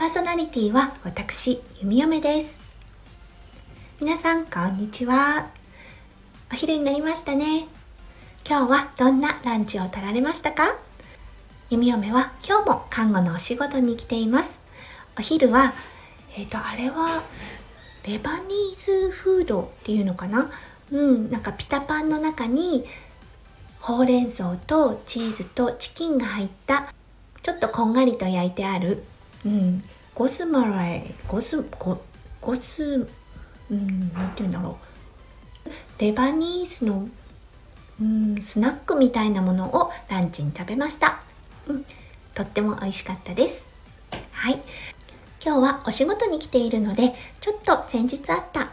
パーソナリティは私、弓嫁です。皆さん、こんにちは。お昼になりましたね。今日はどんなランチを取られましたか？弓嫁は今日も看護のお仕事に来ています。お昼は、えっ、ー、と、あれは、レバニーズフードっていうのかな？うん、なんかピタパンの中にほうれん草とチーズとチキンが入ったちょっとこんがりと焼いてあるうん、ゴスマライゴスゴゴスうんなんて言うんだろう。レバニーズのうんスナックみたいなものをランチに食べました、うん、とっても美味しかったです。はい。今日はお仕事に来ているのでちょっと先日あった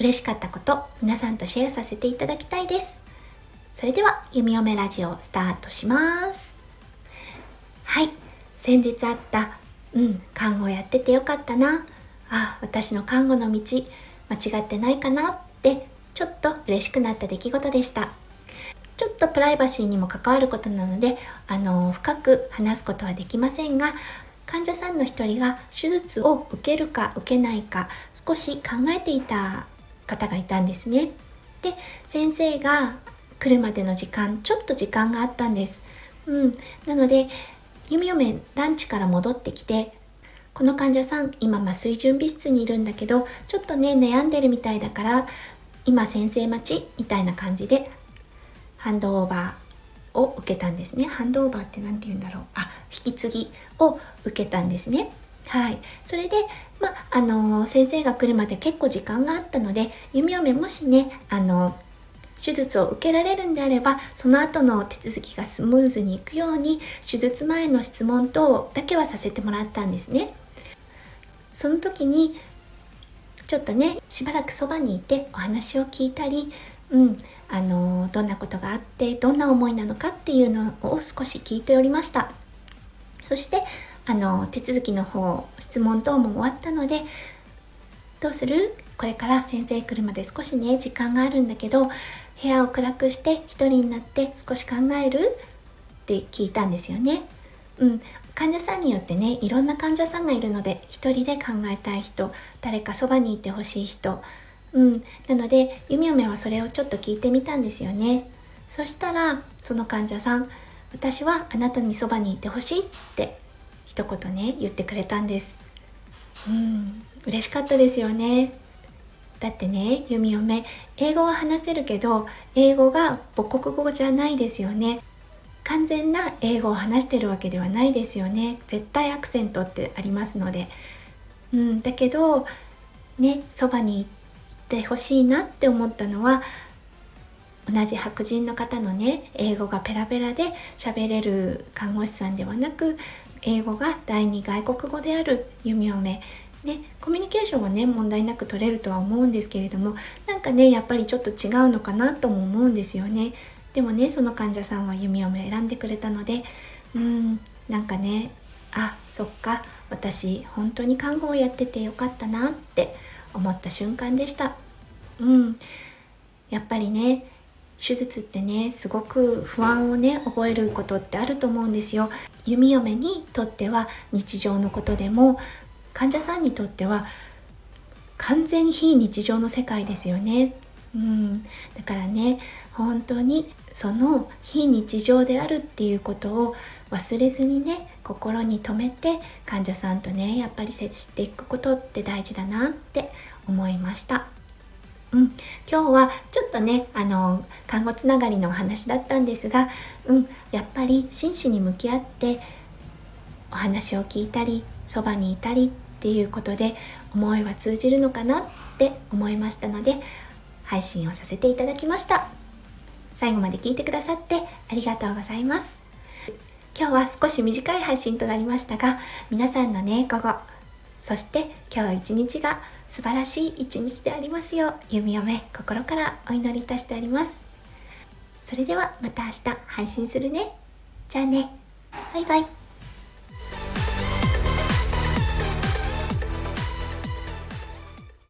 嬉しかったこと皆さんとシェアさせていただきたいです。それでは弓嫁ラジオスタートします。はい。先日あったうん看護やっててよかったな。あ私の看護の道間違ってないかなってちょっと嬉しくなった出来事でした。ちょっとプライバシーにも関わることなのであの深く話すことはできませんが患者さんの一人が手術を受けるか受けないか少し考えていた方がいたんですね。で先生が来るまでの時間ちょっと時間があったんです。うんなので弓嫁ランチから戻ってきてこの患者さん今麻酔準備室にいるんだけどちょっとね悩んでるみたいだから今先生待ちみたいな感じでハンドオーバーを受けたんですね。ハンドオーバーって何て言うんだろう。あ引き継ぎを受けたんですね。はい。それでまああの先生が来るまで結構時間があったので弓嫁もしねあの手術を受けられるんであればその後の手続きがスムーズにいくように手術前の質問等だけはさせてもらったんですね。その時にちょっとねしばらくそばにいてお話を聞いたりうんあのどんなことがあってどんな思いなのかっていうのを少し聞いておりました。そしてあの手続きの方質問等も終わったのでどうする？これから先生来るまで少しね時間があるんだけど部屋を暗くして一人になって少し考える？って聞いたんですよね。うん、患者さんによってねいろんな患者さんがいるので一人で考えたい人誰かそばにいてほしい人、うん、なのでゆみおめはそれをちょっと聞いてみたんですよね。そしたらその患者さん私はあなたにそばにいてほしいって一言ね言ってくれたんです。うん。嬉しかったですよね。だってね弓嫁英語は話せるけど英語が母国語じゃないですよね。完全な英語を話してるわけではないですよね。絶対アクセントってありますので。うんだけどねそばに行ってほしいなって思ったのは同じ白人の方のね英語がペラペラで喋れる看護師さんではなく英語が第二外国語である弓嫁ね、コミュニケーションはね問題なく取れるとは思うんですけれどもなんかねやっぱりちょっと違うのかなとも思うんですよね。でもねその患者さんは弓嫁選んでくれたのでうんなんかねあそっか私本当に看護をやっててよかったなって思った瞬間でした。うん。やっぱりね手術ってねすごく不安をね覚えることってあると思うんですよ。弓嫁にとっては日常のことでも患者さんにとっては完全非日常の世界ですよね。うん、だからね本当にその非日常であるっていうことを忘れずにね心に留めて患者さんとねやっぱり接していくことって大事だなって思いました。うん、今日はちょっとねあの看護つながりのお話だったんですが、うん、やっぱり真摯に向き合ってお話を聞いたりそばにいたりっていうことで思いは通じるのかなって思いましたので配信をさせていただきました。最後まで聞いてくださってありがとうございます。今日は少し短い配信となりましたが皆さんのね午後そして今日一日が素晴らしい一日でありますよう弓嫁心からお祈りいたしております。それではまた明日配信するね。じゃあね。バイバイ。